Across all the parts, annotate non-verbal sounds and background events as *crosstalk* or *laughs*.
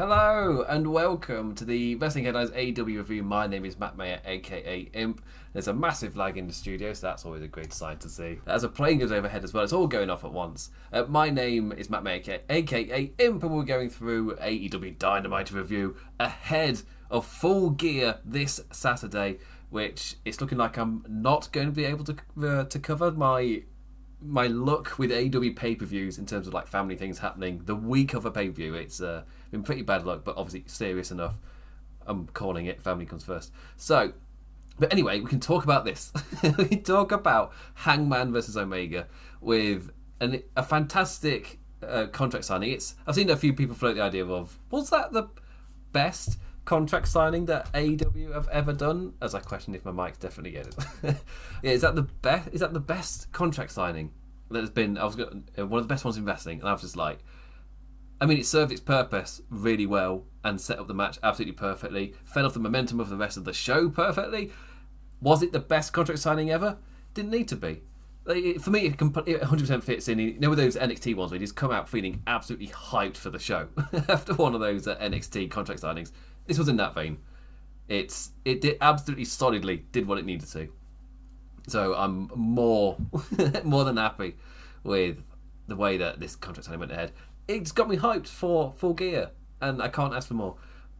Hello and welcome to the Wrestling Headlines AW review. My name is Matt Mayer, aka Imp. There's a massive lag in the studio, so that's always a great sight to see. As a plane goes overhead as well, it's all going off at once. Uh, my name is Matt Mayer, aka Imp, and we're going through AEW Dynamite review ahead of Full Gear this Saturday, which it's looking like I'm not going to be able to uh, to cover my my luck with AW pay per views in terms of like family things happening the week of a pay per view. It's uh, been pretty bad luck, but obviously serious enough. I'm calling it. Family comes first. So, but anyway, we can talk about this. *laughs* we talk about Hangman versus Omega with an, a fantastic uh, contract signing. It's I've seen a few people float the idea of was that the best contract signing that AEW have ever done? As I question if my mic's definitely getting it. *laughs* yeah, is that the best? Is that the best contract signing that has been? I was gonna, uh, one of the best ones in investing, and I was just like, I mean, it served its purpose really well and set up the match absolutely perfectly. Fed off the momentum of the rest of the show perfectly. Was it the best contract signing ever? Didn't need to be. For me, it 100% fits in. You know, with those NXT ones you just come out feeling absolutely hyped for the show *laughs* after one of those uh, NXT contract signings. This was in that vein. It's it did absolutely solidly did what it needed to. So I'm more *laughs* more than happy with the way that this contract signing went ahead it's got me hyped for full gear, and I can't ask for more.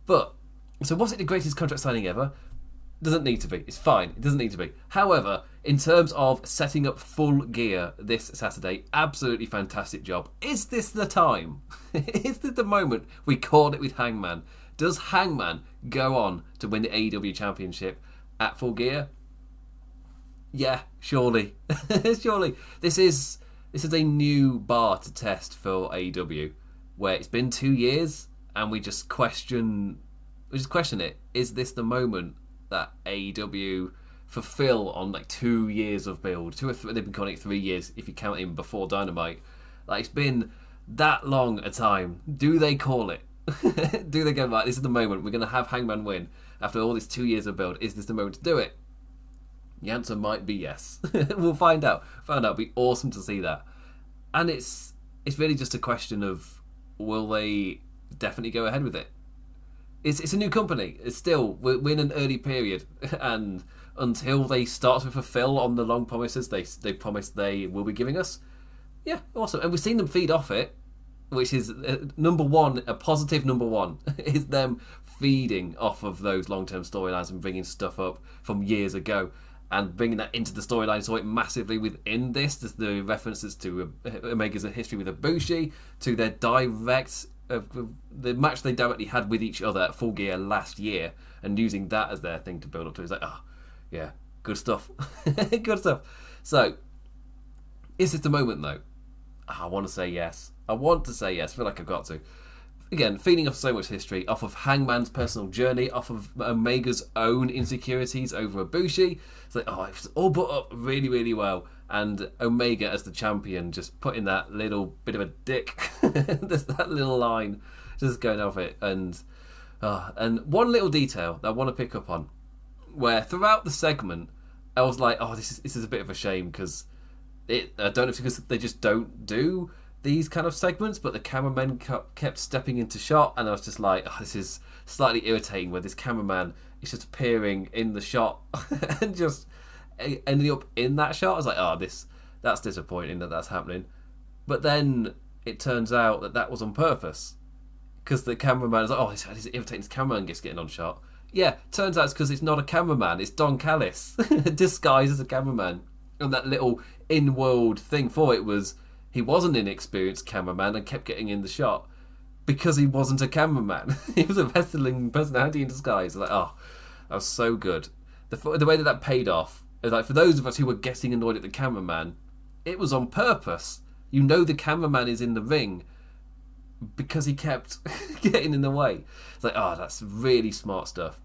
But so was it the greatest contract signing ever? Doesn't need to be. It's fine. It doesn't need to be. However, in terms of setting up full gear this Saturday, absolutely fantastic job. Is this the time? *laughs* Is this the moment we call it with Hangman? Does Hangman go on to win the AEW Championship at full gear? Yeah, surely. *laughs* surely. This is this is a new bar to test for AEW, where it's been two years and we just question, we just question it. Is this the moment that AEW fulfill on like two years of build? Two or three, they've been calling it three years if you count in before Dynamite. Like it's been that long a time. Do they call it? *laughs* do they go like this is the moment we're going to have Hangman win after all these two years of build? Is this the moment to do it? The answer might be yes. *laughs* we'll find out. Find out. It'll be awesome to see that. And it's it's really just a question of will they definitely go ahead with it? It's it's a new company. It's still we're, we're in an early period, *laughs* and until they start to fulfil on the long promises they they promised they will be giving us, yeah, awesome. And we've seen them feed off it, which is uh, number one, a positive number one *laughs* is them feeding off of those long term storylines and bringing stuff up from years ago and bringing that into the storyline saw it massively within this. There's the references to uh, Omega's history with Ibushi, to their direct uh, the match they directly had with each other at Full Gear last year, and using that as their thing to build up to. It's like, oh, yeah, good stuff, *laughs* good stuff. So, is this the moment though? I want to say yes. I want to say yes. I feel like I've got to again, feeding off so much history, off of Hangman's personal journey, off of Omega's own insecurities over Ibushi. It's like, oh, it's all put up really, really well. And Omega as the champion, just putting that little bit of a dick, *laughs* there's that little line, just going off it. And oh, and one little detail that I want to pick up on, where throughout the segment, I was like, oh, this is this is a bit of a shame because it. I don't know if it's because they just don't do these kind of segments, but the cameraman kept stepping into shot, and I was just like, oh, this is slightly irritating where this cameraman is just appearing in the shot *laughs* and just ending up in that shot. I was like, oh, this that's disappointing that that's happening. But then it turns out that that was on purpose because the cameraman is like, oh, it's, irritating. This cameraman gets getting on shot. Yeah, turns out it's because it's not a cameraman. It's Don Callis *laughs* disguised as a cameraman, and that little in-world thing for it was he was an inexperienced cameraman and kept getting in the shot because he wasn't a cameraman. *laughs* he was a wrestling personality in disguise. Like, oh, that was so good. The, the way that that paid off is like for those of us who were getting annoyed at the cameraman, it was on purpose. You know the cameraman is in the ring because he kept *laughs* getting in the way. It's like, oh, that's really smart stuff.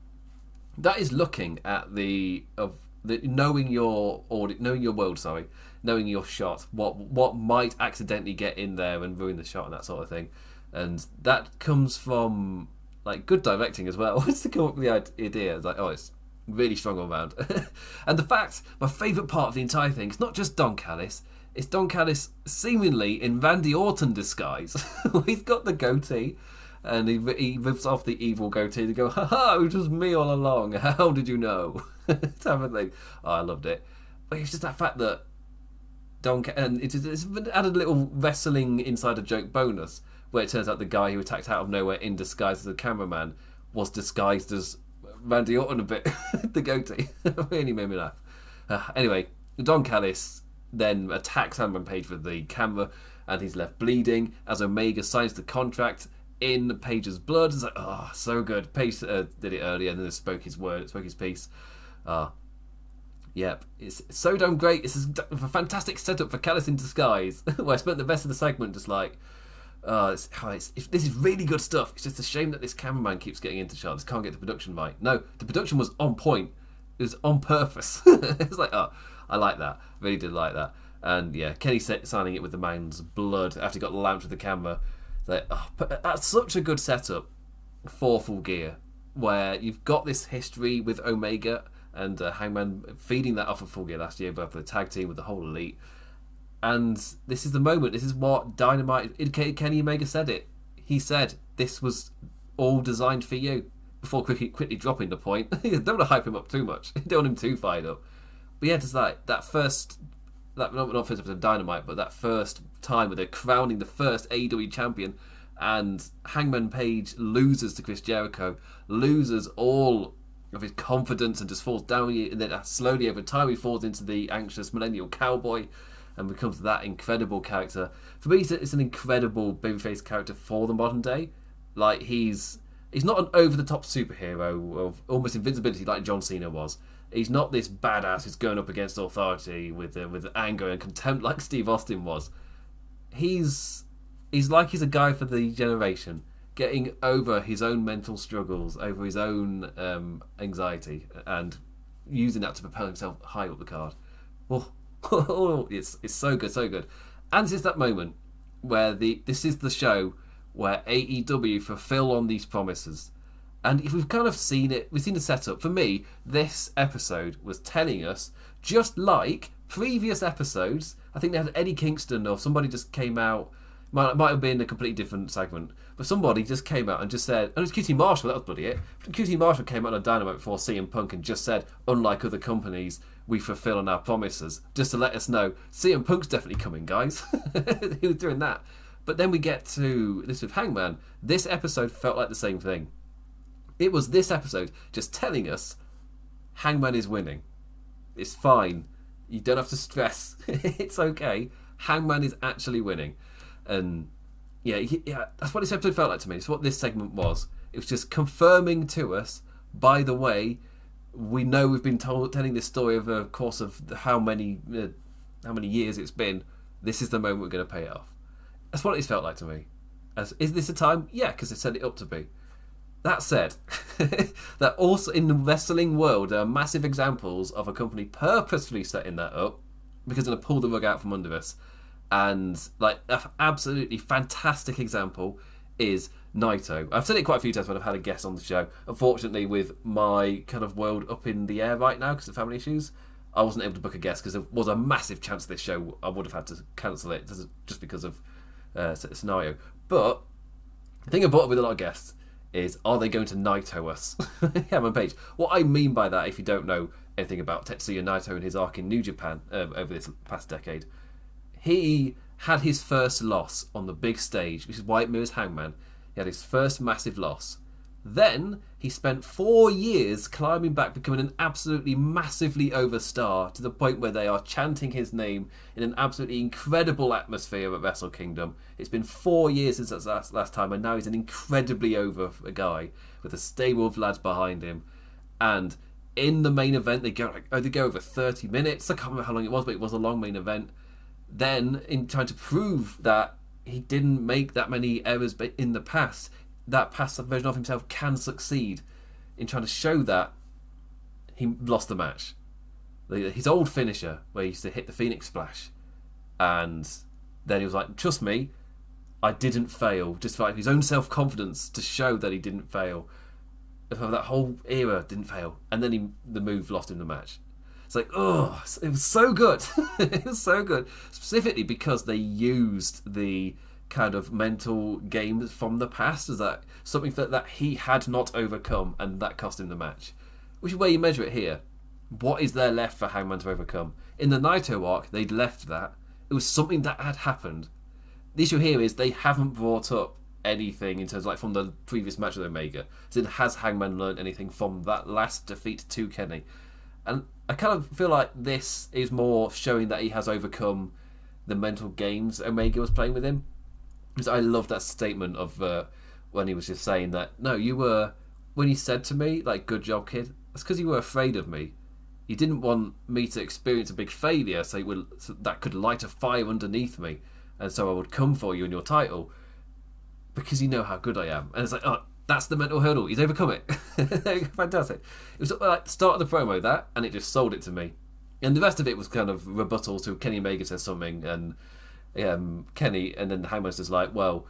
That is looking at the of the knowing your audit, knowing your world. Sorry, knowing your shot, what what might accidentally get in there and ruin the shot and that sort of thing, and that comes from like good directing as well. *laughs* It's to come up with the idea, it's like oh, it's really strong all round. *laughs* and the fact, my favourite part of the entire thing, is not just Don Callis. It's Don Callis seemingly in Randy Orton disguise. *laughs* He's got the goatee and he he rips off the evil goatee. to go, "Ha ha! It was me all along. How did you know?" type of thing. Oh, I loved it. But it's just that fact that Don and it's, it's added a little wrestling insider joke bonus where it turns out the guy who attacked out of nowhere in disguise as a cameraman was disguised as Randy Orton a bit. *laughs* the goatee *laughs* really made me laugh. Uh, anyway, Don Callis then attacks Hangman Page with the camera, and he's left bleeding as Omega signs the contract in Page's blood. It's like, oh, so good. Page uh, did it earlier, and then spoke his word, spoke his piece. Uh, Yep, it's so damn great. It's a fantastic setup for Callis in Disguise, *laughs* where I spent the rest of the segment just like, oh, it's, oh it's, it's, this is really good stuff. It's just a shame that this cameraman keeps getting into shots, can't get the production right. No, the production was on point. It was on purpose. *laughs* it's like, oh, I like that. Really did like that. And yeah, Kenny signing it with the man's blood after he got lamped with the camera. Like, oh, that's such a good setup for Full Gear, where you've got this history with Omega and uh, Hangman feeding that off of Full Gear last year, both the tag team with the whole elite. And this is the moment. This is what Dynamite. Kenny Omega said it. He said this was all designed for you. Before quickly, quickly dropping the point, *laughs* don't want to hype him up too much. *laughs* don't want him too fired up. But yeah, just like that first, that not not first episode of Dynamite, but that first time where they're crowning the first AEW champion, and Hangman Page loses to Chris Jericho, loses all of his confidence and just falls down. And then slowly over time, he falls into the anxious millennial cowboy and becomes that incredible character. For me, it's an incredible babyface character for the modern day. Like he's he's not an over the top superhero of almost invincibility like John Cena was. He's not this badass who's going up against authority with uh, with anger and contempt like *laughs* Steve Austin was. He's he's like he's a guy for the generation getting over his own mental struggles, over his own um, anxiety, and using that to propel himself high up the card. Oh, *laughs* oh, it's it's so good, so good. And it's that moment where the this is the show where AEW fulfill on these promises. And if we've kind of seen it, we've seen the setup. For me, this episode was telling us, just like previous episodes, I think they had Eddie Kingston or somebody just came out might, might have been a completely different segment. But somebody just came out and just said, and it was QT Marshall, that was bloody it. QT Marshall came out on Dynamite before CM Punk and just said, unlike other companies, we fulfill on our promises. Just to let us know, CM Punk's definitely coming, guys. *laughs* he was doing that. But then we get to this with Hangman. This episode felt like the same thing. It was this episode just telling us Hangman is winning. It's fine. You don't have to stress. *laughs* it's okay. Hangman is actually winning and yeah, yeah, that's what this episode felt like to me. It's what this segment was. It was just confirming to us. By the way, we know we've been told telling this story over the course of how many uh, how many years it's been. This is the moment we're going to pay it off. That's what it's felt like to me. As is this a time? Yeah, because they set it up to be. That said, *laughs* that also in the wrestling world there are massive examples of a company purposefully setting that up because they're going to pull the rug out from under us and like an absolutely fantastic example is Naito. I've said it quite a few times when I've had a guest on the show. Unfortunately, with my kind of world up in the air right now because of family issues, I wasn't able to book a guest because there was a massive chance this show I would have had to cancel it just because of uh, scenario. But the thing I brought up with a lot of guests is are they going to Naito us? *laughs* Cameron Page. What I mean by that, if you don't know anything about Tetsuya Naito and his arc in New Japan um, over this past decade, he had his first loss on the big stage, which is why it mirrors Hangman. He had his first massive loss. Then he spent four years climbing back, becoming an absolutely massively over star to the point where they are chanting his name in an absolutely incredible atmosphere at Wrestle Kingdom. It's been four years since that last, last time, and now he's an incredibly over guy with a stable of lads behind him. And in the main event, they go like, oh, they go over 30 minutes. I can't remember how long it was, but it was a long main event then in trying to prove that he didn't make that many errors in the past, that past version of himself can succeed. In trying to show that, he lost the match. His old finisher, where he used to hit the Phoenix Splash, and then he was like, "Trust me, I didn't fail." Just like his own self confidence to show that he didn't fail. That whole era didn't fail, and then he the move lost him the match. It's like, oh, it was so good. *laughs* it was so good. Specifically because they used the kind of mental games from the past? as that something that, that he had not overcome and that cost him the match? Which is where you measure it here. What is there left for Hangman to overcome? In the Naito arc, they'd left that. It was something that had happened. The issue here is they haven't brought up anything in terms of like from the previous match with Omega. So has Hangman learned anything from that last defeat to Kenny? And I kind of feel like this is more showing that he has overcome the mental games Omega was playing with him. Because I love that statement of uh, when he was just saying that, no, you were, when he said to me, like, good job, kid, that's because you were afraid of me. You didn't want me to experience a big failure so, would, so that could light a fire underneath me. And so I would come for you in your title because you know how good I am. And it's like, oh, that's the mental hurdle. He's overcome it. *laughs* Fantastic. It was like start of the promo that, and it just sold it to me. And the rest of it was kind of rebuttals to Kenny Omega says something, and um, Kenny, and then Hangman's is like, well,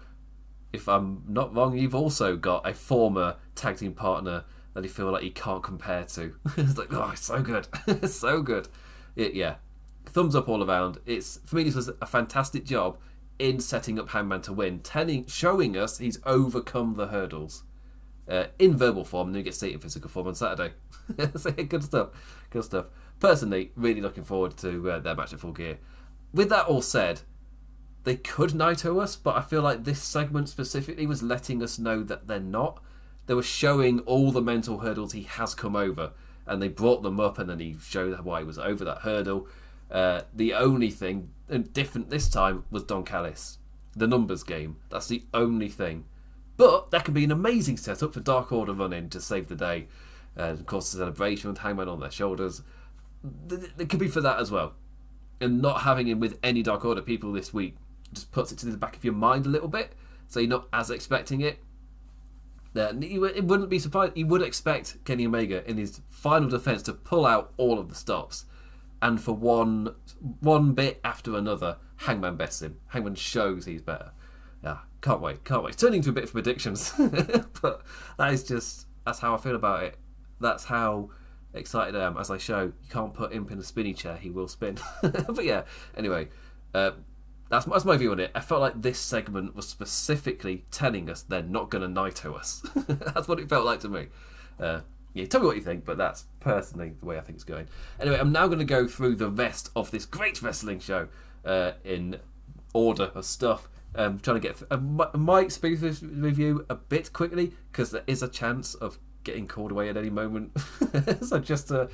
if I'm not wrong, you've also got a former tag team partner that you feel like you can't compare to. *laughs* it's like, oh, it's so good, *laughs* so good. It, yeah, thumbs up all around. It's for me, this was a fantastic job in setting up Hangman to win, telling, showing us he's overcome the hurdles uh, in verbal form, and then he gets in physical form on Saturday. *laughs* so, good stuff, good stuff. Personally, really looking forward to uh, their match at Full Gear. With that all said, they could Naito us, but I feel like this segment specifically was letting us know that they're not. They were showing all the mental hurdles he has come over, and they brought them up, and then he showed why he was over that hurdle. Uh, the only thing different this time was Don Callis, the numbers game. That's the only thing. But that could be an amazing setup for Dark Order running to save the day. And of course, the celebration with Hangman on their shoulders. It could be for that as well. And not having him with any Dark Order people this week just puts it to the back of your mind a little bit. So you're not as expecting it. It wouldn't be surprised. You would expect Kenny Omega in his final defense to pull out all of the stops and for one one bit after another, Hangman bests him. Hangman shows he's better. Yeah, can't wait, can't wait. Turning to a bit of predictions, *laughs* but that is just that's how I feel about it. That's how excited I am. As I show, you can't put Imp in a spinny chair; he will spin. *laughs* but yeah, anyway, uh, that's that's my view on it. I felt like this segment was specifically telling us they're not going to Naito us. *laughs* that's what it felt like to me. Uh, yeah, tell me what you think, but that's personally the way I think it's going. Anyway, I'm now going to go through the rest of this great wrestling show uh, in order of stuff. Um, trying to get I might speed this review a bit quickly because there is a chance of getting called away at any moment. *laughs* so just to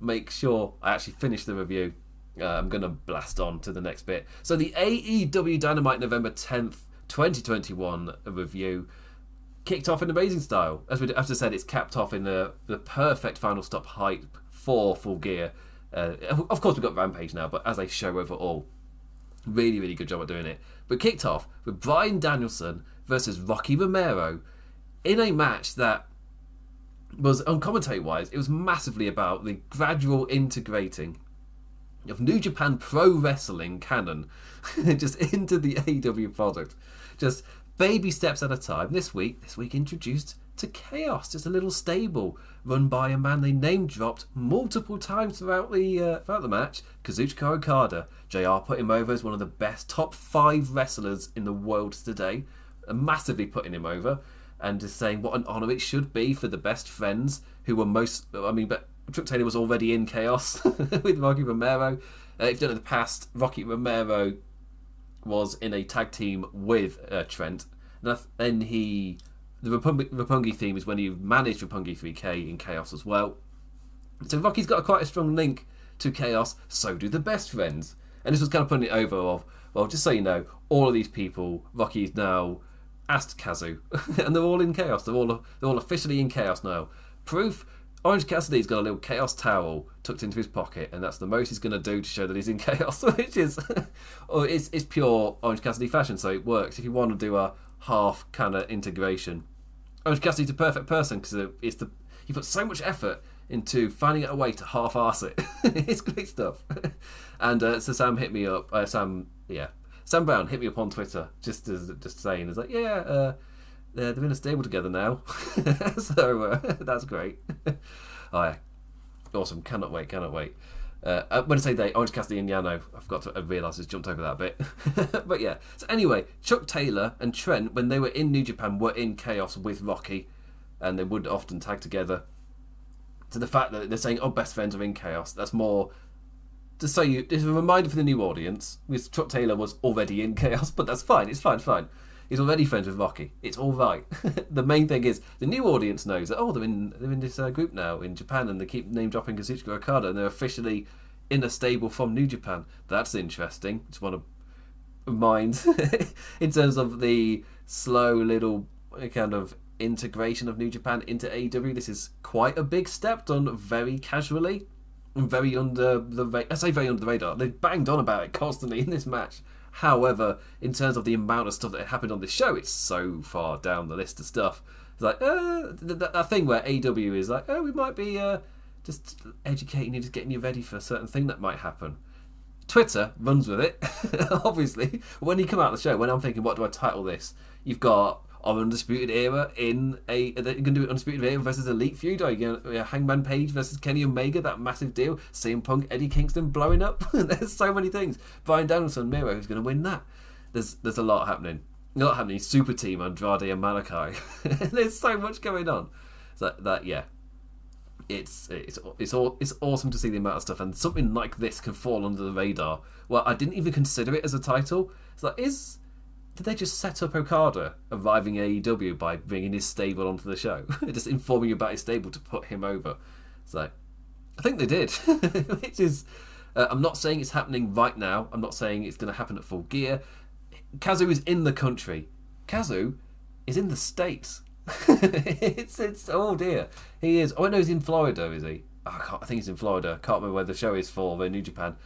make sure I actually finish the review, uh, I'm going to blast on to the next bit. So the AEW Dynamite November 10th, 2021 review kicked off in amazing style. As we as I said, it's capped off in the the perfect final stop hype for Full Gear. Uh, of course, we've got Rampage now, but as a show overall, really, really good job at doing it. But kicked off with Bryan Danielson versus Rocky Romero in a match that was, on commentary wise, it was massively about the gradual integrating of New Japan Pro Wrestling canon *laughs* just into the AEW product. Just baby steps at a time. This week, this week introduced to Chaos, just a little stable run by a man they name dropped multiple times throughout the uh, throughout the match, Kazuchika Okada. JR put him over as one of the best top five wrestlers in the world today, massively putting him over, and just saying what an honour it should be for the best friends who were most. I mean, but Chuck Taylor was already in Chaos *laughs* with Rocky Romero. Uh, if done in the past, Rocky Romero was in a tag team with uh, Trent. And then he, the Roppongi theme is when he managed Roppongi 3K in Chaos as well. So Rocky's got a, quite a strong link to Chaos. So do the best friends. And this was kind of putting it over of, well, just so you know, all of these people, Rocky's now asked Kazu, *laughs* and they're all in Chaos. They're all they're all officially in Chaos now. Proof Orange Cassidy's got a little chaos towel tucked into his pocket, and that's the most he's going to do to show that he's in *laughs* chaos, which is, or it's, it's pure Orange Cassidy fashion, so it works. If you want to do a half kind of integration, Orange Cassidy's a perfect person because it's the he puts so much effort into finding a way to half-ass it. *laughs* it's great stuff. *laughs* and uh, so Sam hit me up. Uh, Sam, yeah, Sam Brown hit me up on Twitter just as just saying, "It's like, yeah." Uh, they're, in a stable together now. *laughs* so uh, *laughs* that's great. *laughs* oh, yeah. Awesome. Cannot wait. Cannot wait. Uh, when I say they, Orange Cassidy and Yano, I forgot to realise I just jumped over that bit. but yeah. So anyway, Chuck Taylor and Trent, when they were in New Japan, were in Chaos with Rocky, and they would often tag together. So the fact that they're saying, "Oh, best friends are in Chaos," that's more to say you. It's a reminder for the new audience. Chuck Taylor was already in Chaos, but that's fine. It's fine. It's fine. He's already friends with Rocky. It's all right. *laughs* the main thing is the new audience knows that oh they're in they're in this uh, group now in Japan and they keep name dropping Kazuchika Okada and they're officially in a stable from New Japan. That's interesting. Just want to mind in terms of the slow little kind of integration of New Japan into AEW. This is quite a big step done very casually and very under the ra- I say very under the radar. They banged on about it constantly in this match. However, in terms of the amount of stuff that happened on this show, it's so far down the list of stuff. It's like uh, that, thing where AW is like, oh, we might be uh, just educating you, just getting you ready for a certain thing that might happen. Twitter runs with it, *laughs* obviously. When you come out of the show, when I'm thinking, what do I title this? You've got our Undisputed Era in a. Are they going to do Undisputed Era versus Elite feud? Are you going to uh, Hangman Page versus Kenny Omega? That massive deal. CM Punk, Eddie Kingston blowing up. *laughs* there's so many things. Bryan Danielson, Miro, who's going to win that? There's there's a lot happening. A lot happening. Super Team, Andrade and Malakai. *laughs* there's so much going on. So that yeah, it's it's it's all it's awesome to see the amount of stuff and something like this can fall under the radar. Well, I didn't even consider it as a title. It's like is did they just set up Okada arriving AEW by bringing his stable onto the show, *laughs* just informing you about his stable to put him over? Like I think they did, *laughs* which is. Uh, I'm not saying it's happening right now. I'm not saying it's going to happen at full gear. Kazu is in the country. Kazu is in the states. *laughs* it's it's oh dear. He is. Oh, I know he's in Florida. Is he? Oh, I, I, think he's in Florida. Can't remember where the show is for. The New Japan,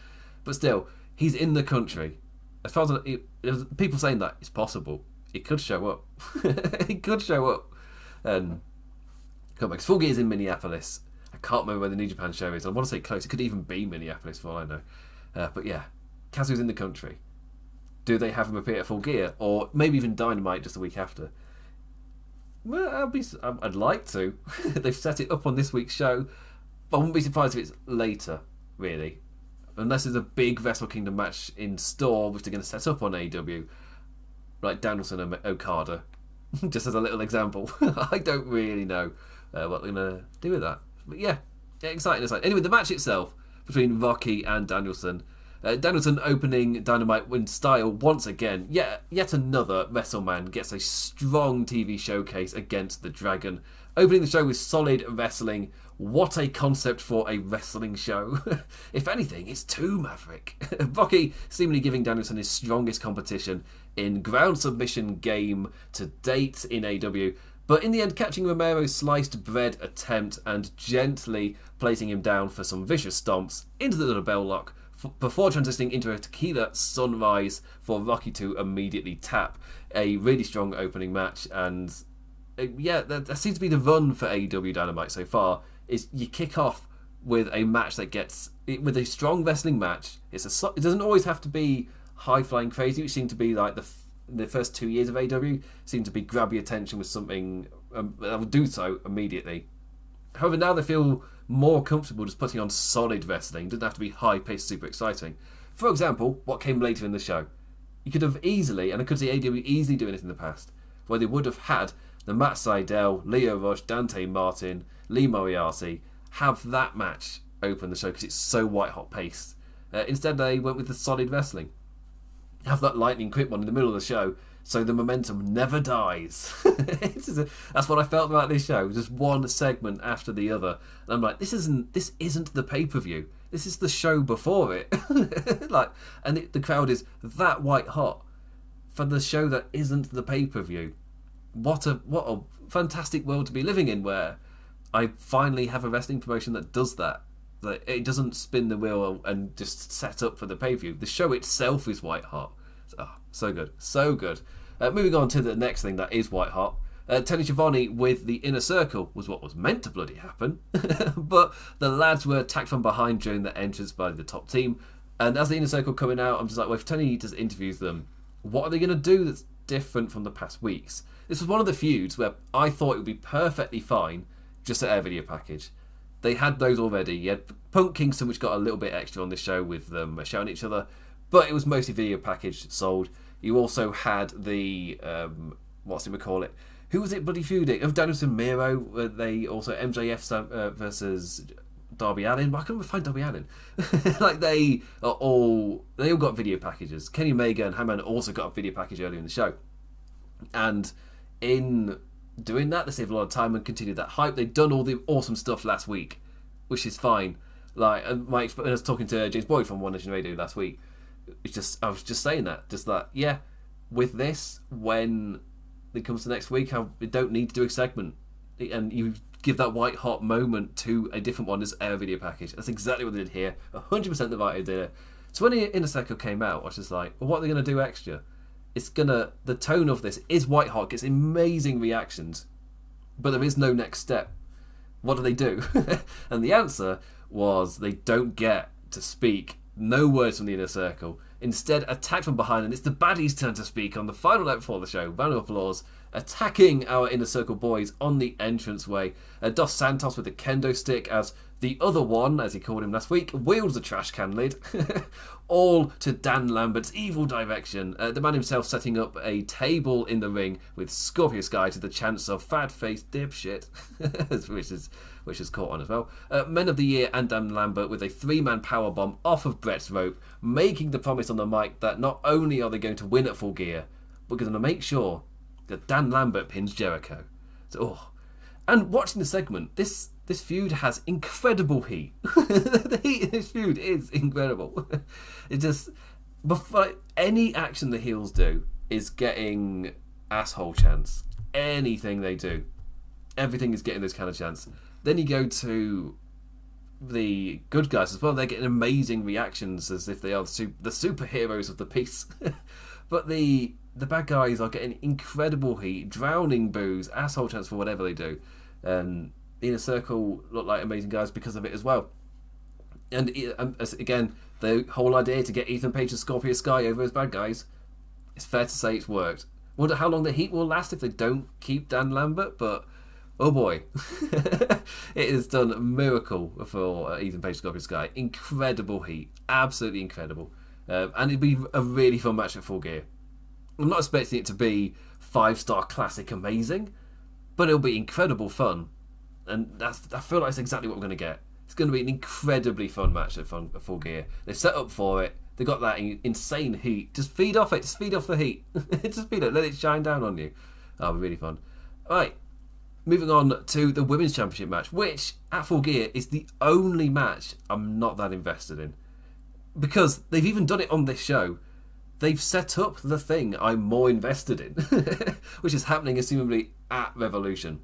but still, he's in the country. As far as it, it, people saying that it's possible, it could show up. *laughs* it could show up. And come back. Full Gear is in Minneapolis. I can't remember where the New Japan show is. I want to say close. It could even be Minneapolis, for all I know. Uh, but yeah, Kazu's in the country. Do they have him appear at Full Gear, or maybe even Dynamite just a week after? Well, I'd be. I'd like to. *laughs* They've set it up on this week's show. But I wouldn't be surprised if it's later, really. Unless there's a big Wrestle Kingdom match in store, which they're going to set up on AW, like Danielson and Okada, *laughs* just as a little example. *laughs* I don't really know uh, what they're going to do with that. But yeah, exciting aside. Anyway, the match itself between Rocky and Danielson. Uh, Danielson opening Dynamite win style once again. Yet, yet another WrestleMan gets a strong TV showcase against the Dragon. Opening the show with solid wrestling. What a concept for a wrestling show. *laughs* if anything, it's too Maverick. *laughs* Rocky seemingly giving Danielson his strongest competition in ground submission game to date in AW but in the end, catching Romero's sliced bread attempt and gently placing him down for some vicious stomps into the LeBell Lock before transitioning into a tequila sunrise for Rocky to immediately tap. A really strong opening match, and uh, yeah, that, that, seems to be the run for AEW Dynamite so far. Is you kick off with a match that gets with a strong wrestling match. It's a it doesn't always have to be high flying crazy, which seemed to be like the the first two years of AW seemed to be grab your attention with something um, that will do so immediately. However, now they feel more comfortable just putting on solid wrestling. It doesn't have to be high paced, super exciting. For example, what came later in the show. You could have easily, and I could see AW easily doing it in the past, where they would have had the Matt Sydal, Lio Rush, Dante Martin, Lee Moriarty have that match open the show because it's so white hot paced. Uh, instead, they went with the solid wrestling have that lightning quick one in the middle of the show so the momentum never dies. *laughs* that's what I felt about this show. Just one segment after the other, and I'm like, this isn't this isn't the pay per view. This is the show before it. *laughs* like, and it, the crowd is that white hot for the show that isn't the pay per view. What a what a fantastic world to be living in, where I finally have a wrestling promotion that does that. That it doesn't spin the wheel and just set up for the pay view. The show itself is white hot. Oh, so good, so good. Uh, moving on to the next thing that is white hot. Uh, Tony Schiavone with the inner circle was what was meant to bloody happen, *laughs* but the lads were attacked from behind during the entrance by the top team. And as the inner circle coming out, I'm just like, well, if Tony just interviews them, what are they going to do that's different from the past weeks? This was one of the feuds where I thought it would be perfectly fine just to air video package. they had those already. You had Punk Kingston, which got a little bit extra on this show with them showing each other, but it was mostly video package sold. You also had the um, what's it we call it? Who was it? Bloody feuding of Danielson Miro. They also MJF uh, versus Darby Allin. Why couldn't we find Darby Allin? *laughs* like they are all they all got video packages. Kenny Omega and Hangman also got a video package earlier in the show, and in doing that, they saved a lot of time and continued that hype. They've done all the awesome stuff last week, which is fine. Like my, I was talking to James Boyd from One Nation Radio last week. It's just I was just saying that, just that yeah. With this, when it comes to next week, I don't need to do a segment, and you give that white hot moment to a different one as a video package. That's exactly what they did here. 100% the right idea. So when the Inner Circle came out, I was just like, well, what are they going to do extra? It's gonna the tone of this is white hot, gets amazing reactions, but there is no next step. What do they do? *laughs* and the answer was they don't get to speak. No words from the inner circle. Instead, attacked from behind, and it's the baddies' turn to speak on the final night before the show. Round of applause attacking our inner circle boys on the entranceway. Uh, Dos Santos with the kendo stick as the other one, as he called him last week, wields a trash can lid, *laughs* all to Dan Lambert's evil direction. Uh, the man himself setting up a table in the ring with Scorpio Sky to the chance of fat faced dipshit, *laughs* which is which is caught on as well. Uh, Men of the Year and Dan Lambert with a three man power bomb off of Bret's rope, making the promise on the mic that not only are they going to win at full gear, but going to make sure Dan Lambert pins Jericho. So, oh. And watching the segment, this this feud has incredible heat. *laughs* the heat in this feud is incredible. *laughs* it just before any action the heels do is getting asshole chance. Anything they do, everything is getting this kind of chance. Then you go to the good guys as well. They're getting amazing reactions as if they are the, super, the superheroes of the piece. *laughs* but the the bad guys are getting incredible heat, drowning boos, asshole chance for whatever they do. The inner circle look like amazing guys because of it as well. And again, the whole idea to get Ethan Page and Scorpio Sky over as bad guys, it's fair to say it's worked. Wonder how long the heat will last if they don't keep Dan Lambert, but oh boy, *laughs* it has done a miracle for uh, Ethan Page and Scorpio Sky. Incredible heat, absolutely incredible. Uh, and it'd be a really fun match at Full Gear. I'm not expecting it to be five star classic amazing, but it'll be incredible fun and that's I feel like that's exactly what we're going to get. It's going to be an incredibly fun match at, fun, Full Gear. They've set up for it. They got that insane heat. Just feed off it. Just feed off the heat. *laughs* just feed it. Let it shine down on you. That'll be really fun. All right. Moving on to the women's championship match, which at Full Gear is the only match I'm not that invested in, because they've even done it on this show. They've set up the thing I'm more invested in, *laughs* which is happening assumably at Revolution.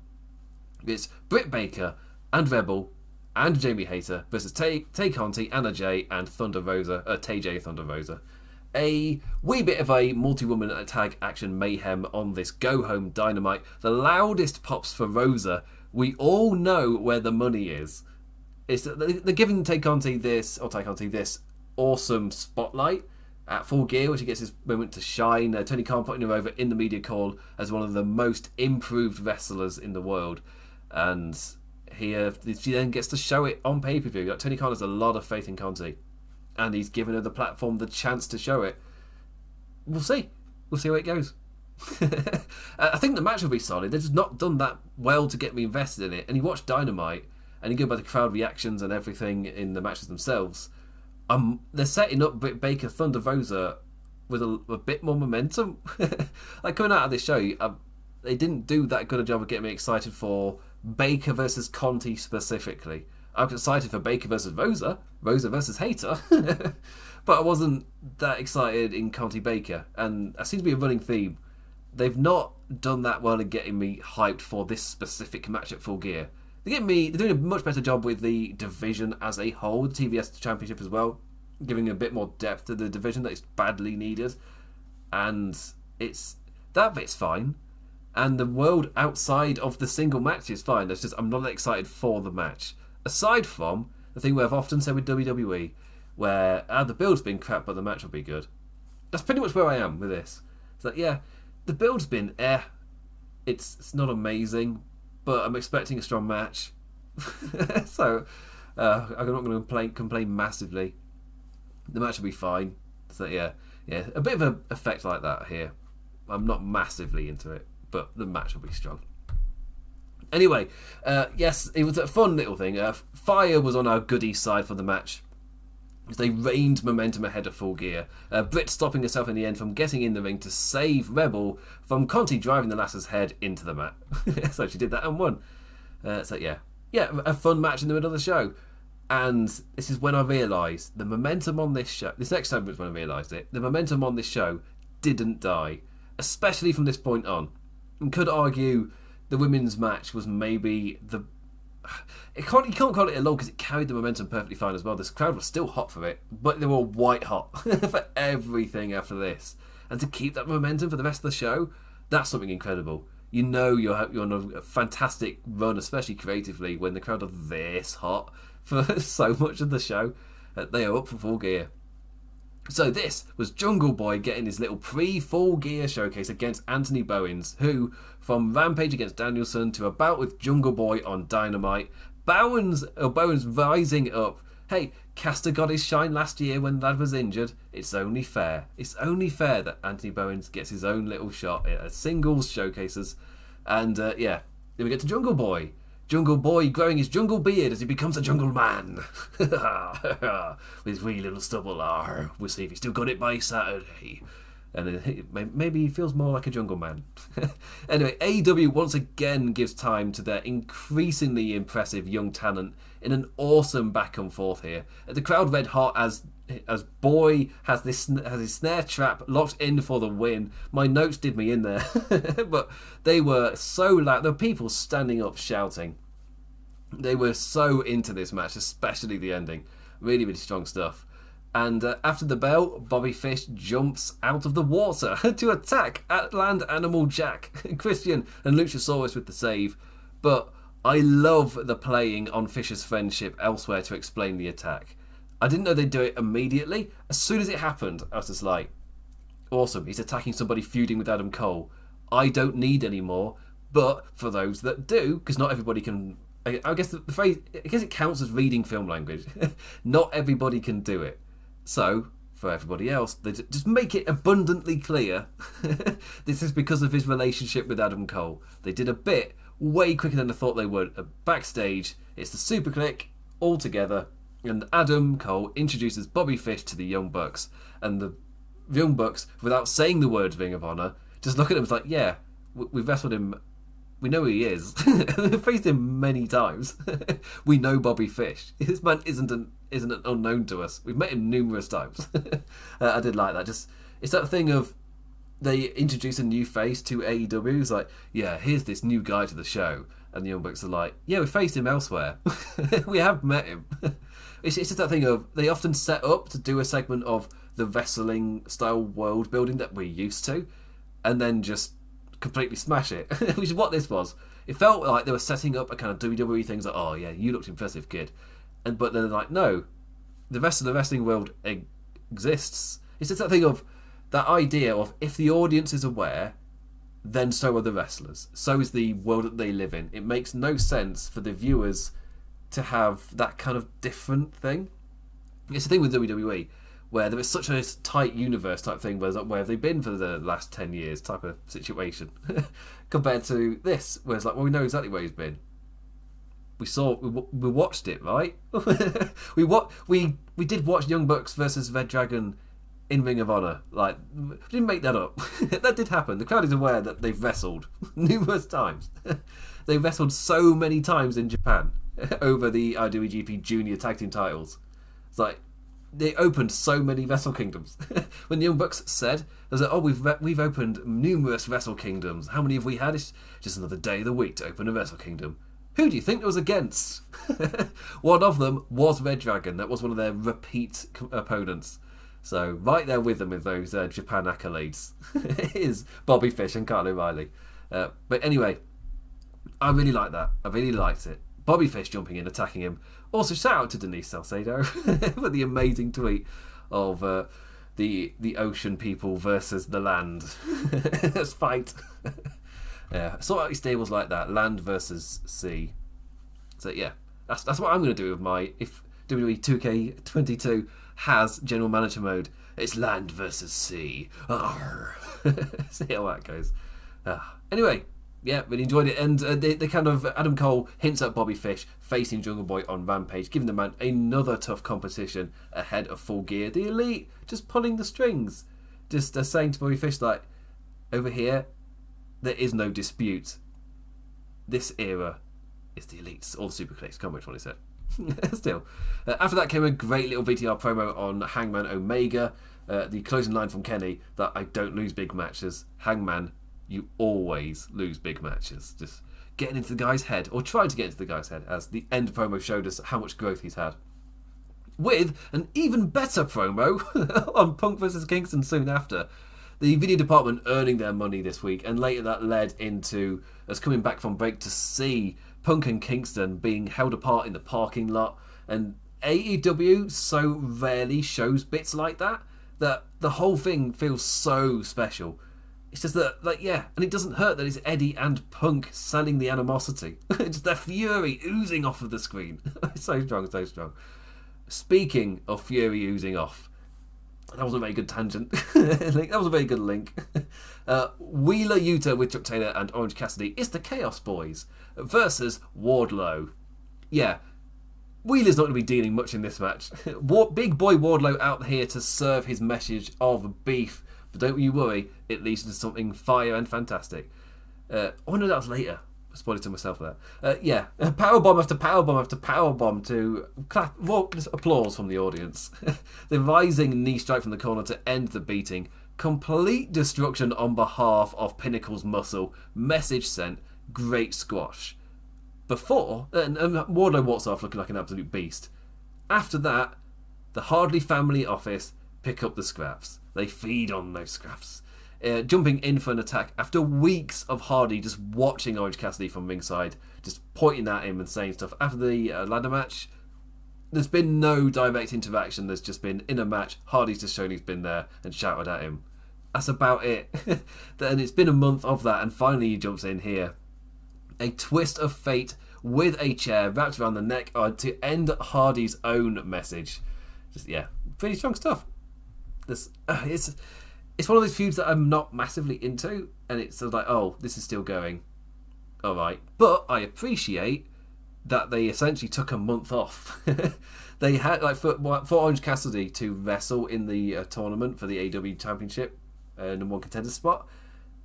It's Britt Baker and Rebel and Jamie Hayter versus Tay, Tay Conti, Anna Jay, and Thunder Rosa, uh, Tay J Thunder Rosa. A wee bit of a multi woman tag action mayhem on this go home dynamite. The loudest pops for Rosa. We all know where the money is. It's they're giving Tay Conti this or Tay Conti this awesome spotlight at full gear, which he gets his moment to shine. Uh, Tony Khan putting him over in the media call as one of the most improved wrestlers in the world and he uh, he then gets to show it on pay per view. Like, Tony Khan has a lot of faith in Conti, and he's given her the platform, the chance to show it. We'll see. We'll see how it goes. *laughs* I think the match will be solid. They've just not done that well to get me invested in it. And you watch Dynamite, and you go by the crowd reactions and everything in the matches themselves. Um, they're setting up Baker Thunder Rosa with a, a bit more momentum. *laughs* like coming out of this show, they didn't do that good a job of getting me excited for Baker versus Conti specifically. I was excited for Baker versus Rosa, Rosa versus Hayter, *laughs* but I wasn't that excited in Conti Baker. And that seems to be a running theme. They've not done that well in getting me hyped for this specific match at Full Gear. They get me. They're doing a much better job with the division as a whole, the TBS Championship as well, giving a bit more depth to the division that is badly needed. And it's that bit's fine and the world outside of the single match is fine. It's just I'm not excited for the match. Aside from the thing we I've often said with WWE, where ah, the build's been crap, but the match will be good. That's pretty much where I am with this. It's like, yeah, the build's been eh. It's it's not amazing, but I'm expecting a strong match. *laughs* so uh, I'm not going to complain, complain massively. The match will be fine. So yeah, yeah, a bit of an effect like that here. I'm not massively into it, but the match will be strong. Anyway, uh, yes, it was a fun little thing. Uh, Fire was on our goody side for the match. They rained momentum ahead of full gear. Uh, Britt stopping herself in the end from getting in the ring to save Rebel from Conti driving the lasser's head into the mat. *laughs* so she did that and won. Uh, so yeah, yeah, a fun match in the middle of the show. And this is when I realised the momentum on this show. This next time was when I realised it. The momentum on this show didn't die, especially from this point on. And could argue the women's match was maybe the. *sighs* It can't, you can't call it a low because it carried the momentum perfectly fine as well. This crowd was still hot for it, but they were white hot *laughs* for everything after this. And to keep that momentum for the rest of the show, that's something incredible. You know you're you're on a fantastic run, especially creatively, when the crowd are this hot *laughs* for so much of the show. They are up for full gear. So this was Jungle Boy getting his little pre-full gear showcase against Anthony Bowens, who, from Rampage against Danielson to a bout with Jungle Boy on Dynamite, Bowens, uh, Bowens rising up. Hey, Caster got his shine last year when Lad was injured. It's only fair. It's only fair that Anthony Bowens gets his own little shot at singles showcases. And uh, yeah, then we get to Jungle Boy. Jungle Boy growing his jungle beard as he becomes a jungle man. *laughs* With his wee little stubble. Arr, we'll see if he's still got it by Saturday. And maybe he feels more like a jungle man. *laughs* anyway, AEW once again gives time to their increasingly impressive young talent in an awesome back and forth here. The crowd red hot as as Boy has this has his snare trap locked in for the win. My notes did me in there, *laughs* but they were so loud. There were people standing up shouting. They were so into this match, especially the ending. Really, really strong stuff. And uh, after the bell, Bobby Fish jumps out of the water *laughs* to attack at Land Animal Jack, *laughs* Christian, and Luchasaurus with the save. But I love the playing on Fish's friendship elsewhere to explain the attack. I didn't know they'd do it immediately. As soon as it happened, I was just like, awesome. He's attacking somebody feuding with Adam Cole. I don't need any more. But for those that do, because not everybody can. I guess the, the phrase. I guess it counts as reading film language. *laughs* not everybody can do it. So for everybody else, they just make it abundantly clear. *laughs* this is because of his relationship with Adam Cole. They did a bit way quicker than I thought they would. Backstage, it's the Super Kliq all together and Adam Cole introduces Bobby Fish to the Young Bucks, and the Young Bucks, without saying the word Ring of Honor, just look at him and like, yeah, we've wrestled him. We know who he is. *laughs* We've faced him many times. *laughs* we know Bobby Fish. *laughs* This man isn't an isn't an unknown to us. We've met him numerous times. uh, I did like that. Just it's that thing of they introduce a new face to AEW. It's like, yeah, here's this new guy to the show, and the Young Bucks are like, yeah, we faced him elsewhere. we have met him. It's, it's just that thing of they often set up to do a segment of the wrestling style world building that we're used to, and then just completely smash it, *laughs* which is what this was. It felt like they were setting up a kind of WWE things like, oh yeah, you looked impressive, kid, and but then they're like, no, the rest of the wrestling world exists. It's just that thing of that idea of if the audience is aware, then so are the wrestlers. So is the world that they live in. It makes no sense for the viewers to have that kind of different thing. It's the thing with WWE where there is such a tight universe type thing where, where have they been for the last 10 years type of situation *laughs* compared to this where it's like well we know exactly where he's been. We saw we, we watched it right? *laughs* We what we we did watch young bucks versus red dragon in ring of honor. Like we didn't make that up. *laughs* That did happen. The crowd is aware that they've wrestled numerous times. They wrestled so many times in japan *laughs* over the IWGP Junior Tag Team titles. It's like they opened so many Wrestle Kingdoms. *laughs* when the Young Bucks said, "There's like, oh, we've we've opened numerous Wrestle Kingdoms. How many have we had? It's just another day of the week to open a Wrestle Kingdom." Who do you think it was against? *laughs* one of them was Red Dragon. That was one of their repeat opponents. So right there with them with those uh, Japan accolades is Bobby Fish and Kyle O'Reilly. Uh, but anyway, I really like that. I really liked it. Bobby Fish jumping in, attacking him. Also, shout out to Denise Salcedo *laughs* for the amazing tweet of uh, the the ocean people versus the land. *laughs* Let's fight. *laughs* yeah, sort out stables like that, land versus sea. So yeah, That's that's what I'm going to do with my if WWE 2K22 has general manager mode. It's land versus sea. See how that goes. Ah. Anyway, yeah, really enjoyed it. And uh, kind of Adam Cole hints at Bobby Fish facing Jungle Boy on Rampage, giving the man another tough competition ahead of Full Gear. The Elite just pulling the strings, just uh, saying to Bobby Fish like, over here, there is no dispute. This era is the Elites or the Super Kliq's. Can't remember which one he said. *laughs* Still, uh, after that came a great little VTR promo on Hangman Omega. Uh, the closing line from Kenny that I don't lose big matches. Hangman, you always lose big matches. Just getting into the guy's head, or trying to get into the guy's head, as the end promo showed us how much growth he's had. With an even better promo *laughs* on Punk vs. Kingston soon after. The video department earning their money this week, and later that led into us coming back from break to see Punk and Kingston being held apart in the parking lot. And AEW so rarely shows bits like that that the whole thing feels so special. It's just that, like, yeah, and it doesn't hurt that it's Eddie and Punk selling the animosity. *laughs* it's their fury oozing off of the screen. *laughs* so strong, so strong. Speaking of fury oozing off, that was a very good tangent. *laughs* that was a very good link. Uh, Wheeler Yuta with Chuck Taylor and Orange Cassidy is the Chaos Boys versus Wardlow. Yeah, Wheeler's not going to be dealing much in this match. Big boy Wardlow out here to serve his message of beef, but don't you worry, it leads to something fire and fantastic. Uh, I wonder that was later. I spoiled it to myself there. Uh, yeah, power bomb after power bomb after power bomb to clap, applause from the audience. *laughs* the rising knee strike from the corner to end the beating. Complete destruction on behalf of Pinnacle's muscle. Message sent. Great squash. Before, and, and Wardlow walks off looking like an absolute beast. After that, the Hardy family office pick up the scraps. They feed on those scraps. Uh, jumping in for an attack after weeks of Hardy just watching Orange Cassidy from ringside, just pointing at him and saying stuff. After the uh, ladder match, there's been no direct interaction. There's just been in a match. Hardy's just shown he's been there and shouted at him. That's about it. *laughs* and it's been a month of that, and finally he jumps in here. A twist of fate with a chair wrapped around the neck to end Hardy's own message. Just yeah, pretty strong stuff. This uh, *sighs* it's it's one of those feuds that I'm not massively into, and it's sort of like, oh, this is still going. All right, but I appreciate that they essentially took a month off. *laughs* they had like for, for Orange Cassidy to wrestle in the uh, tournament for the AW Championship, uh, number one contender spot.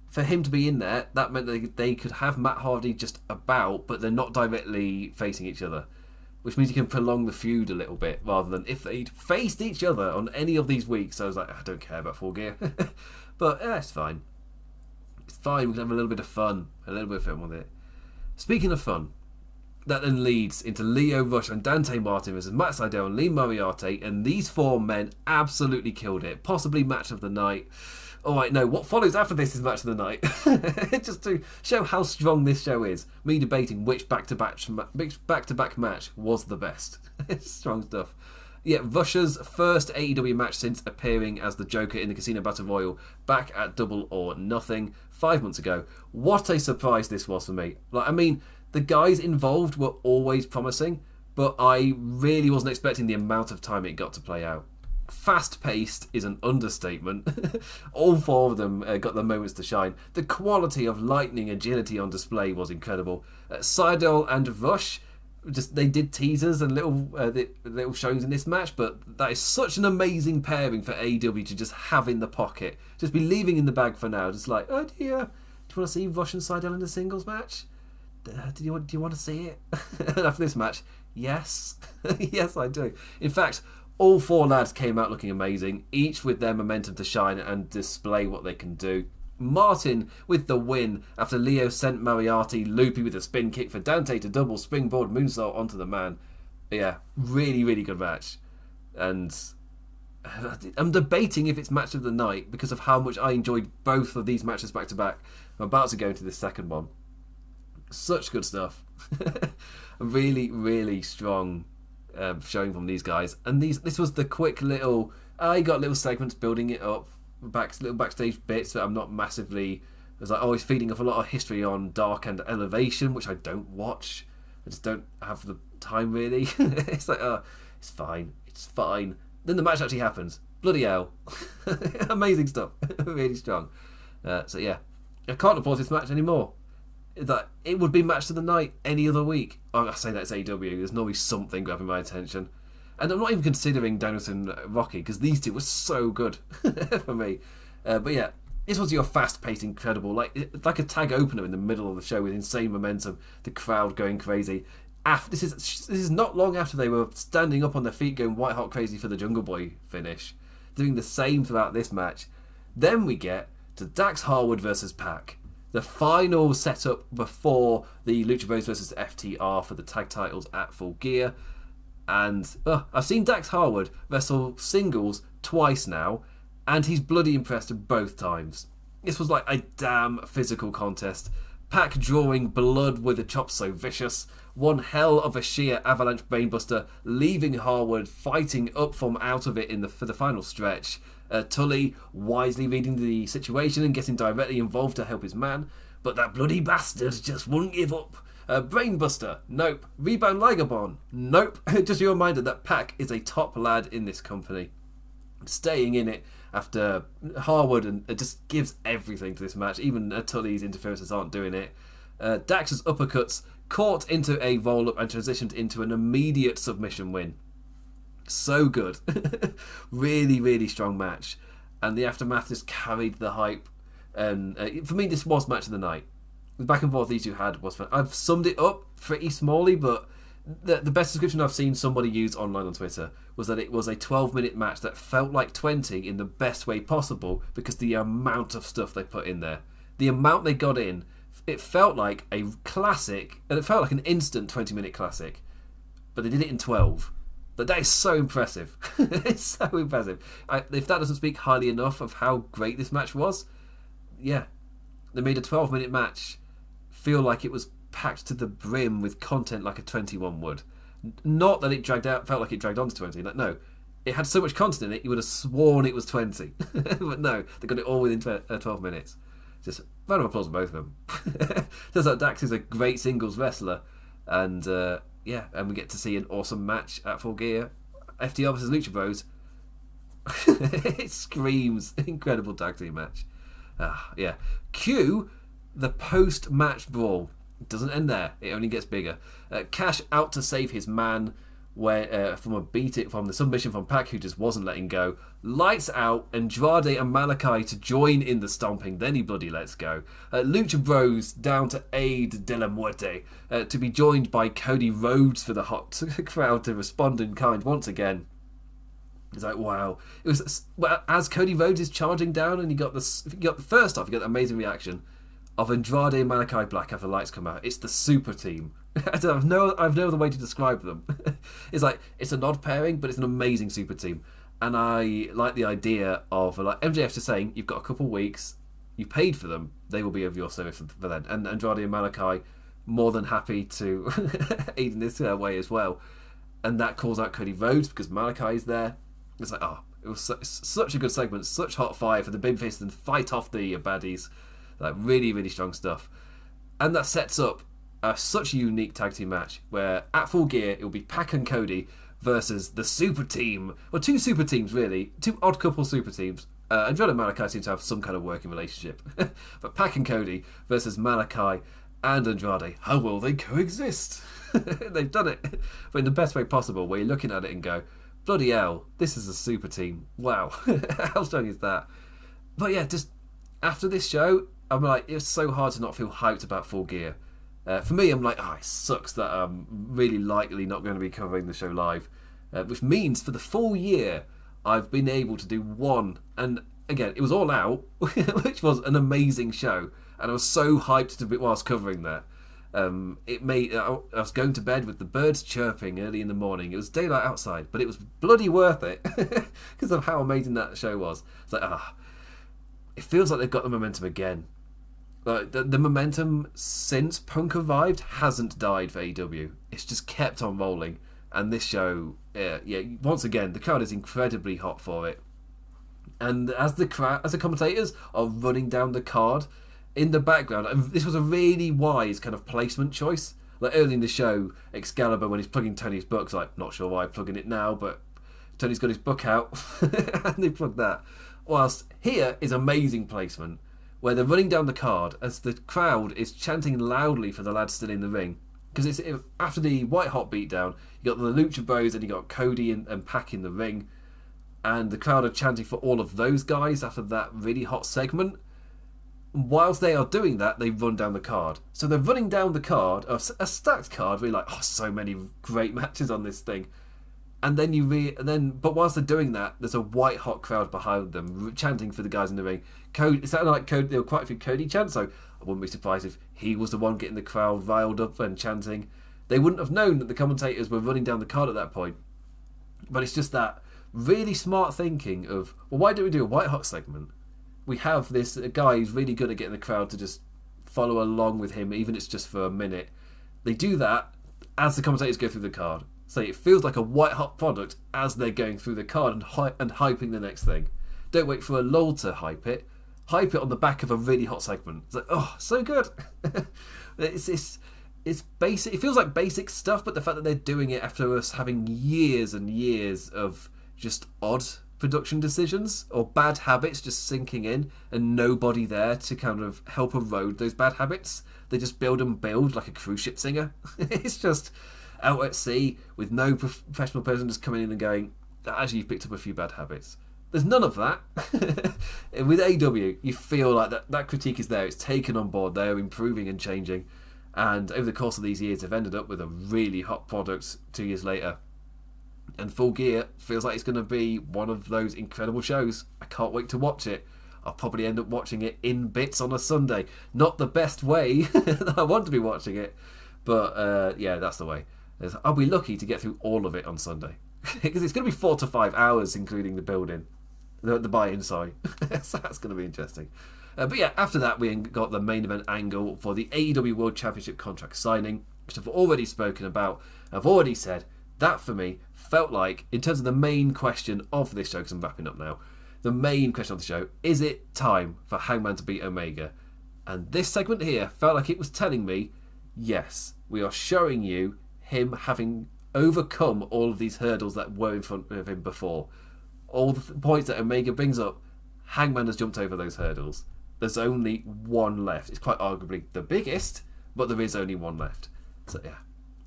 For him to be in there, that meant that they could have Matt Hardy just about, but they're not directly facing each other, which means you can prolong the feud a little bit rather than if they'd faced each other on any of these weeks. I was like, I don't care about Full Gear, *laughs* but yeah, it's fine. It's fine. We can have a little bit of fun, a little bit of fun with it. Speaking of fun, that then leads into Lio Rush and Dante Martin versus Matt Sydal and Lee Moriarty, and these four men absolutely killed it. Possibly match of the night. All right, no. What follows after this is match of the night, *laughs* just to show how strong this show is. Me debating which back-to-back back-to-back match was the best. *laughs* strong stuff. Yeah, Rush's first AEW match since appearing as the Joker in the Casino Battle Royal back at Double or Nothing five months ago. What a surprise this was for me. Like, I mean, the guys involved were always promising, but I really wasn't expecting the amount of time it got to play out. Fast paced is an understatement. *laughs* All four of them uh, got their moments to shine. The quality of lightning agility on display was incredible. Uh, Sydal and Rush, just they did teasers and little uh, little shows in this match, but that is such an amazing pairing for AEW to just have in the pocket. Just be leaving in the bag for now. Just like, oh dear, do you want to see Rush and Sydal in a singles match? Uh, do you want, do you want to see it? *laughs* after this match, yes, *laughs* yes, I do. In fact, all four lads came out looking amazing, each with their momentum to shine and display what they can do. Martin with the win after Lio sent Moriarty loopy with a spin kick for Dante to double springboard moonsault onto the man. Yeah, really, really good match. And *sighs* I'm debating if it's match of the night because of how much I enjoyed both of these matches back to back. I'm about to go into the second one. Such good stuff. *laughs* really, really strong um, showing from these guys. And these, this was the quick little. I got little segments building it up, back little backstage bits that I'm not massively. It was like, always feeding off a lot of history on Dark and Elevation, which I don't watch. I just don't have the time really. *laughs* it's like, oh, it's fine, it's fine. Then the match actually happens. Bloody hell, *laughs* amazing stuff, *laughs* really strong. Uh, so yeah, I can't applaud this match anymore. That it would be match of the night any other week. Oh, I say that's AW. There's normally something grabbing my attention, and I'm not even considering Danielson Rocky because these two were so good *laughs* for me. Uh, but yeah, this was your fast-paced, incredible, like like a tag opener in the middle of the show with insane momentum, the crowd going crazy. After, this is this is not long after they were standing up on their feet, going white hot crazy for the Jungle Boy finish, doing the same throughout this match. Then we get to Dax Harwood versus Pac, the final setup before the Lucha Bros versus FTR for the tag titles at Full Gear. And uh, I've seen Dax Harwood wrestle singles twice now, and he's bloody impressive both times. This was like a damn physical contest. Pac drawing blood with a chop so vicious. One hell of a sheer avalanche brainbuster, leaving Harwood fighting up from out of it in the for the final stretch. Uh, Tully wisely reading the situation and getting directly involved to help his man, but that bloody bastard just wouldn't give up. Uh, Brainbuster, nope. Rebound Ligabon, nope. *laughs* just a reminder that Pac is a top lad in this company. Staying in it after Harwood and it just gives everything to this match. Even uh, Tully's interferences aren't doing it. Uh, Dax's uppercuts caught into a roll up and transitioned into an immediate submission win. So good. *laughs* really, really strong match. And the aftermath just carried the hype. And uh, for me, this was match of the night. The back and forth these two had was fun. I've summed it up pretty smallly, but the, the best description I've seen somebody use online on Twitter was that it was a 12 minute match that felt like 20 in the best way possible because the amount of stuff they put in there. The amount they got in, it felt like a classic, and it felt like an instant 20 minute classic, but they did it in 12. But that is so impressive. *laughs* it's so impressive. I, if that doesn't speak highly enough of how great this match was, yeah. They made a 12 minute match feel like it was packed to the brim with content like a 21 would. Not that it dragged out, felt like it dragged on to 20. Like, no, it had so much content in it, you would have sworn it was 20. *laughs* but no, they got it all within uh, 12 minutes. Just round of applause for both of them. *laughs* Turns out Dax is a great singles wrestler, and uh, yeah, and we get to see an awesome match at Full Gear. FTR versus Lucha Bros. *laughs* it screams *laughs* incredible tag team match. Ah, yeah. Cue the post match brawl. Doesn't end there. It only gets bigger. Uh, Cash out to save his man where uh, from a beat it from the submission from Pac, who just wasn't letting go. Lights out, and Andrade and Malakai to join in the stomping. Then he bloody lets go. Uh, Lucha Bros down to aid De La Muerte uh, to be joined by Cody Rhodes for the hot *laughs* crowd to respond in kind once again. It's like wow! It was well, as Cody Rhodes is charging down, and you got the you got the first off, you got the amazing reaction of Andrade and Malakai Black after the lights come out. It's the super team. *laughs* I've no I've no other way to describe them. *laughs* it's like it's an odd pairing, but it's an amazing super team. And I like the idea of like MJF just saying you've got a couple weeks, you paid for them, they will be of your service for then. And Andrade and Malakai more than happy to *laughs* aid in this uh, way as well. And that calls out Cody Rhodes because Malakai is there. It's like oh, it was su- such a good segment, such hot fire for the big babyface and fight off the baddies. Like really, really strong stuff. And that sets up a, such a unique tag team match where at full gear it will be Pac and Cody versus the super team. Well, two super teams really, two odd couple super teams. Uh, and Malakai seem to have some kind of working relationship, *laughs* but Pac and Cody versus Malakai and Andrade. How will they coexist? *laughs* They've done it, but in the best way possible. Where you're looking at it and go, bloody hell, this is a super team. Wow, *laughs* how strong is that? But yeah, just after this show, I'm like, it's so hard to not feel hyped about Full Gear. Uh, for me, I'm like, oh, it sucks that I'm really likely not going to be covering the show live, uh, which means for the full year, I've been able to do one. And again, it was all out, *laughs* which was an amazing show, and I was so hyped to be whilst covering that. Um, it made I was going to bed with the birds chirping early in the morning. It was daylight outside, but it was bloody worth it *laughs* because of how amazing that show was. It's like ah, it feels like they've got the momentum again. The, the momentum since Punk arrived hasn't died for AEW. It's just kept on rolling, and this show, yeah, yeah, once again, the crowd is incredibly hot for it. And as the crowd, as the commentators are running down the card in the background, this was a really wise kind of placement choice Like early in the show, Excalibur when he's plugging Tony's book's like, not sure why I'm plugging it now, but Tony's got his book out *laughs* and they plug that. Whilst here is amazing placement where they're running down the card as the crowd is chanting loudly for the lads still in the ring. Because it's it, after the white hot beatdown, you got the Lucha Bros and you got Cody and, and Pac in the ring, and the crowd are chanting for all of those guys after that really hot segment. Whilst they are doing that, they run down the card. So they're running down the card, a, a stacked card. We're like, oh, so many great matches on this thing and then you re and then but whilst they're doing that there's a white hot crowd behind them chanting for the guys in the ring. Code it sounded like code there were quite a few cody chants so i wouldn't be surprised if he was the one getting the crowd riled up and chanting. They wouldn't have known that the commentators were running down the card at that point but it's just that really smart thinking of well why don't we do a white hot segment? We have this guy who's really good at getting the crowd to just follow along with him even if it's just for a minute. They do that as the commentators go through the card so it feels like a white hot product as they're going through the card and, hy- and hyping the next thing. Don't wait for a lull to hype it. Hype it on the back of a really hot segment. It's like, oh, so good. *laughs* it's, it's, it's basic. It feels like basic stuff, but the fact that they're doing it after us having years and years of just odd production decisions or bad habits just sinking in and nobody there to kind of help erode those bad habits. They just build and build like a cruise ship singer. *laughs* it's just out at sea with no professional person just coming in and going, actually, you've picked up a few bad habits. There's none of that. *laughs* with AW, you feel like that, that critique is there. It's taken on board. They're improving and changing. And over the course of these years, they've ended up with a really hot product two years later. And Full Gear feels like it's going to be one of those incredible shows. I can't wait to watch it. I'll probably end up watching it in bits on a Sunday. Not the best way *laughs* that I want to be watching it, but uh, yeah, that's the way. I'll be lucky to get through all of it on Sunday *laughs* because it's going to be four to five hours, including the building, the, the buy-in. Sorry, *laughs* so that's going to be interesting. Uh, but yeah, after that we got the main event angle for the AEW World Championship contract signing, which I've already spoken about. I've already said that for me felt like, in terms of the main question of this show, because I'm wrapping up now, the main question of the show is it time for Hangman to beat Omega? And this segment here felt like it was telling me, yes, we are showing you him having overcome all of these hurdles that were in front of him before. All the points that Omega brings up, Hangman has jumped over those hurdles. There's only one left. It's quite arguably the biggest, but there is only one left. So yeah,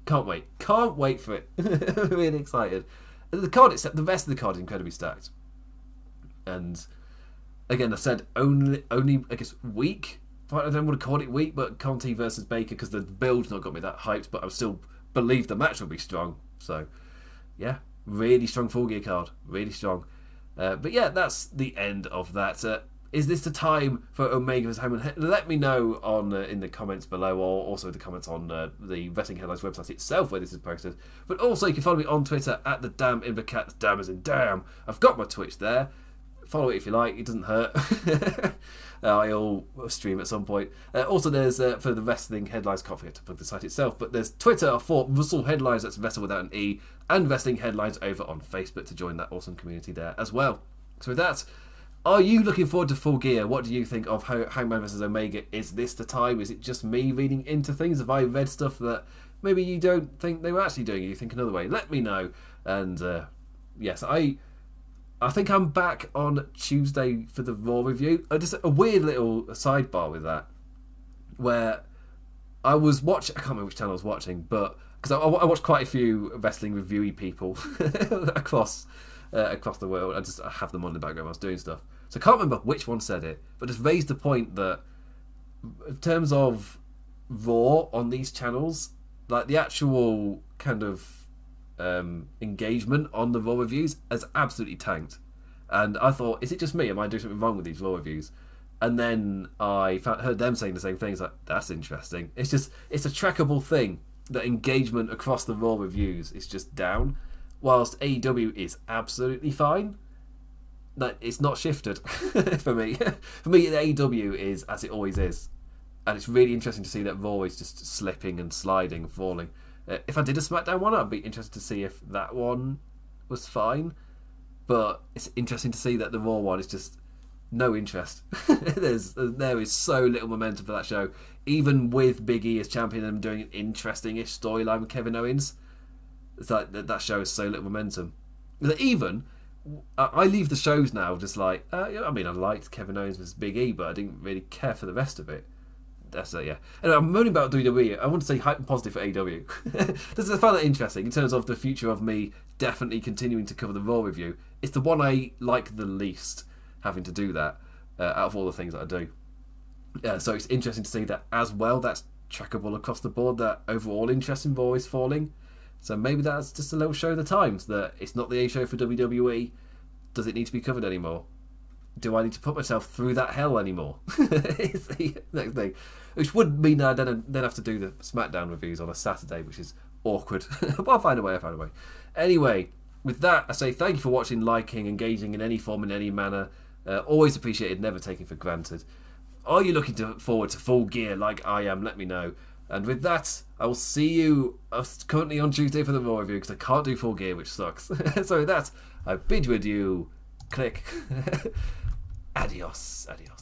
can't wait. Can't wait for it. *laughs* really excited. The card, except the rest of the card is incredibly stacked. And again, I said only, only I guess weak. I don't want to call it weak, but Conti versus Baker because the build's not got me that hyped. But I'm still believe the match will be strong. So, yeah, really strong full gear card, really strong. Uh, but yeah, that's the end of that. Uh, is this the time for Omega vs Hangman? Let me know on uh, in the comments below, or also the comments on uh, the Wrestling Headlines website itself where this is posted. But also, you can follow me on Twitter at the Damn Imbercat. Damn as in damn. I've got my Twitch there. Follow it if you like. It doesn't hurt. *laughs* uh, I'll stream at some point. Uh, also, there's uh, for the wrestling headlines. Can't forget to plug the site itself. But there's Twitter for Russell Headlines. That's Vessel without an E, and Wrestling Headlines over on Facebook to join that awesome community there as well. So with that. Are you looking forward to Full Gear? What do you think of Hangman vs Omega? Is this the time? Is it just me reading into things? Have I read stuff that maybe you don't think they were actually doing? You think another way? Let me know. And uh, yes, I I think I'm back on Tuesday for the Raw review. Uh, just a weird little sidebar with that, where I was watching. I can't remember which channel I was watching, but because I, I, watched quite a few wrestling reviewy people *laughs* across uh, across the world. I just I have them on the background. While I was doing stuff, so I can't remember which one said it, but just raised the point that in terms of Raw on these channels, like the actual kind of um, engagement on the Raw reviews has absolutely tanked. And I thought, is it just me? Am I doing something wrong with these Raw reviews? And then I found, heard them saying the same things. Like that's interesting. It's just it's a trackable thing that engagement across the Raw reviews is just down, whilst AEW is absolutely fine. That it's not shifted *laughs* for me. for me, AEW is as it always is, and it's really interesting to see that Raw is just slipping and sliding, and falling. Uh, if I did a SmackDown one, I'd be interested to see if that one was fine. But it's interesting to see that the Raw one is just no interest. *laughs* There's there is so little momentum for that show, even with Big E as champion and doing an interesting-ish storyline with Kevin Owens. It's like that, that show has so little momentum. That even I leave the shows now just like uh, I mean I liked Kevin Owens versus Big E, but I didn't really care for the rest of it. That's it, yeah. Anyway, I'm moaning about WWE. I want to say hype and positive for AW. *laughs* this is, I find that interesting in terms of the future of me definitely continuing to cover the Raw review. It's the one I like the least having to do that uh, out of all the things that I do. Yeah, so it's interesting to see that as well. That's trackable across the board. That overall interest in Raw is falling. So maybe that's just a little show of the times that it's not the A show for WWE. Does it need to be covered anymore? Do I need to put myself through that hell anymore? *laughs* the next thing. Which would mean I then, then have to do the SmackDown reviews on a Saturday, which is awkward. *laughs* but I'll find a way, I'll find a way. Anyway, with that, I say thank you for watching, liking, engaging in any form, in any manner. Uh, always appreciated, never taken for granted. Are you looking to forward to full gear like I am? Let me know. And with that, I will see you uh, currently on Tuesday for the Raw review because I can't do full gear, which sucks. *laughs* so with that, I bid you adieu. Click. *laughs* adios. Adios.